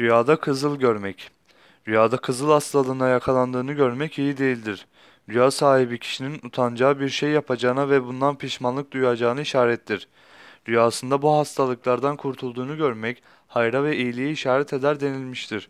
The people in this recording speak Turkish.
Rüyada kızıl görmek. Rüyada kızıl hastalığına yakalandığını görmek iyi değildir. Rüya sahibi kişinin utanacağı bir şey yapacağına ve bundan pişmanlık duyacağını işarettir. Rüyasında bu hastalıklardan kurtulduğunu görmek hayra ve iyiliğe işaret eder denilmiştir.